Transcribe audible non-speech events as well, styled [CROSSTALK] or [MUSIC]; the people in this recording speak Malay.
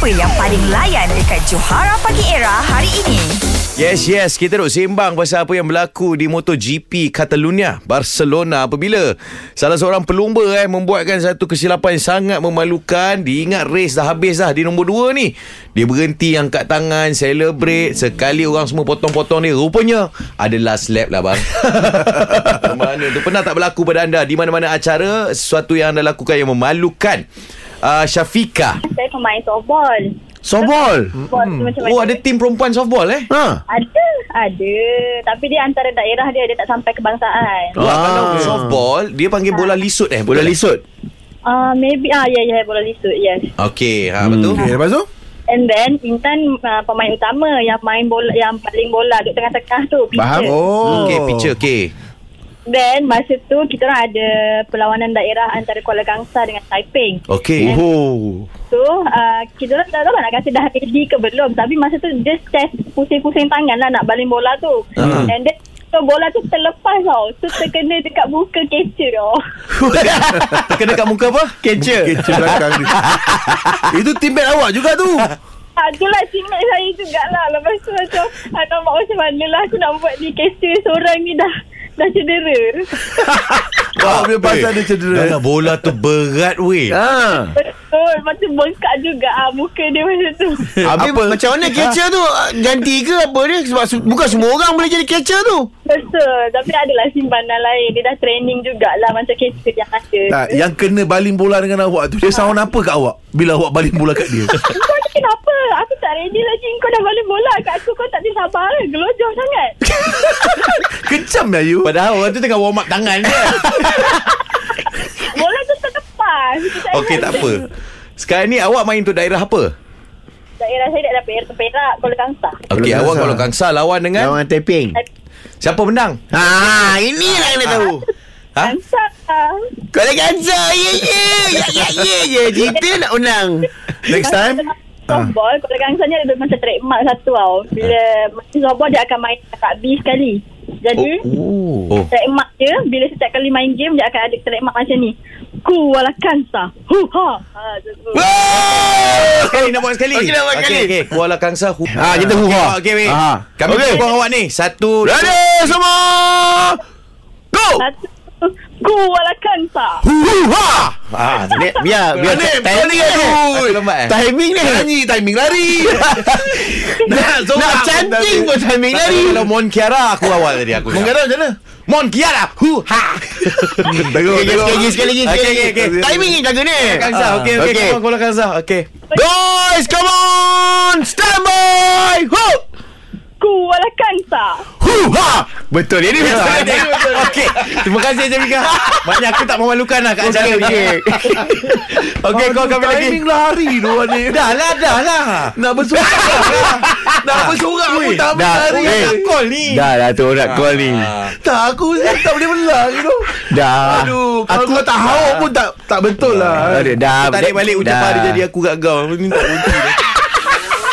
Siapa yang paling layan dekat Johara Pagi Era hari ini? Yes, yes. Kita duk sembang pasal apa yang berlaku di MotoGP Catalonia, Barcelona apabila salah seorang pelumba eh membuatkan satu kesilapan yang sangat memalukan. Diingat race dah habis dah di nombor 2 ni. Dia berhenti angkat tangan, celebrate. Sekali orang semua potong-potong dia. Rupanya ada last lap lah bang. [LAUGHS] mana tu pernah tak berlaku pada anda di mana-mana acara sesuatu yang anda lakukan yang memalukan. Uh, Syafika. Saya pemain softball. Softball. Macam Oh, ada tim perempuan softball eh? Ha. Ada, ada. Tapi dia antara daerah dia, dia tak sampai kebangsaan. Wah, kalau Ah. softball dia panggil bola lisut eh. Bola lisut. Uh, maybe, ah, ya, ya, bola lisut, yes. Okey, ha betul. Okay, lepas tu? And then, Intan uh, pemain utama yang main bola, yang paling bola duduk tengah-tengah tu. pitcher. Faham? Oh. Okey, picture okey. Then, masa tu, kita orang ada perlawanan daerah antara Kuala Gangsa dengan Taiping. Okey. Oh. So, uh, kita orang tak tahu lah nak kata dah ready ke belum. Tapi masa tu, dia test pusing-pusing tangan lah nak baling bola tu. Hmm. And then, so bola tu terlepas tau. So, terkena dekat muka catcher [LAUGHS] tau. Kena kat muka apa? Catcher. Catcher belakang ni. [LAUGHS] Itu teammate awak juga tu. Ah, itulah teammate saya jugalah. Lepas tu macam, alamak macam mana lah aku nak buat ni catcher seorang ni dah dah cedera. [LAUGHS] Awak punya pasal dia cedera. Dah bola tu berat weh. Ha. Betul, macam bengkak juga ah, muka dia macam tu. Habis Apa? Macam mana catcher tu Ganti ke apa dia Sebab su- bukan semua orang boleh jadi catcher tu Betul, tapi adalah simpanan lain. Dia dah training jugalah macam catcher yang ada. Tak, yang kena baling bola dengan awak tu Dia sound apa kat awak Bila awak baling bola kat dia [LAUGHS] Kau ni kenapa? Aku tak ready lagi. Kau dah balik bola kat aku. Kau tak sabar. Gelojoh sangat. [LAUGHS] You Padahal orang tu tengah warm up tangan dia. [LAUGHS] Bola tu terlepas. [LAUGHS] Okey, tak apa. Sekarang ni awak main untuk daerah apa? Daerah saya dah dapat Perak, Perak Kuala Kangsar. Okey, awak kalau Gangsa lawan dengan Lawan taping siapa menang? Ha, ini lah yang nak tahu [LAUGHS] Ha? Kangsar. Kau lagi answer Ya ya Ya ya ya ya Kita nak unang Next time Softball, Kuala Kangsar ni ada macam trademark satu tau. Bila main softball, dia akan main kat B sekali. Jadi, Oh. oh. trademark dia, bila setiap kali main game, dia akan ada trademark macam ni. Kuala Kangsar. Hu ha. Ha. Sekali nak buat sekali. Okey, nak buat sekali. Okey, okey. Kuala Kangsa. Hu. Ah, kita huha. Okey, weh. Ah. Kami okay. awak ni. Satu. Ready semua Go Satu. Kuala Kangsar. Huha Ah, ni, biar biar Ni, timing ni. tu. Eh? Timing ni. Nyanyi timing lari Nak [LAUGHS] Nak cantik pun timing Tadi lari. kalau Mon Kiara aku awal tadi aku. Menggarap macam mana Mon Kiara. Hu ha. Tengok Okey, sekali lagi, sekali lagi, sekali Okey, lagi. okey, okey. Timing ni jaga ni. Kangsa. Okey, okey. Okey. Come on, Kuala Kangsa. Okey. Boys, come on! Stand by! Ho! Kuala Kangsar. Huha! Betul, ini betul. Okey. Terima kasih Jamika. Banyak aku tak memalukan lah kat acara Okey, ni. okey. Okey, kau kami lagi. Timing lari tu ni Dah lah, dah lah. Nak bersorak Nak bersorak pun tak boleh Dah, lari eh. Nak call ni. Dah lah tu nak call ni. Tak aku tak boleh belang you know Dah. Aduh Kalau kau tak hauk pun tak tak betul lah Dah. Tarik balik ucapan dah. dia jadi aku kat kau. Ni tak berhenti dah.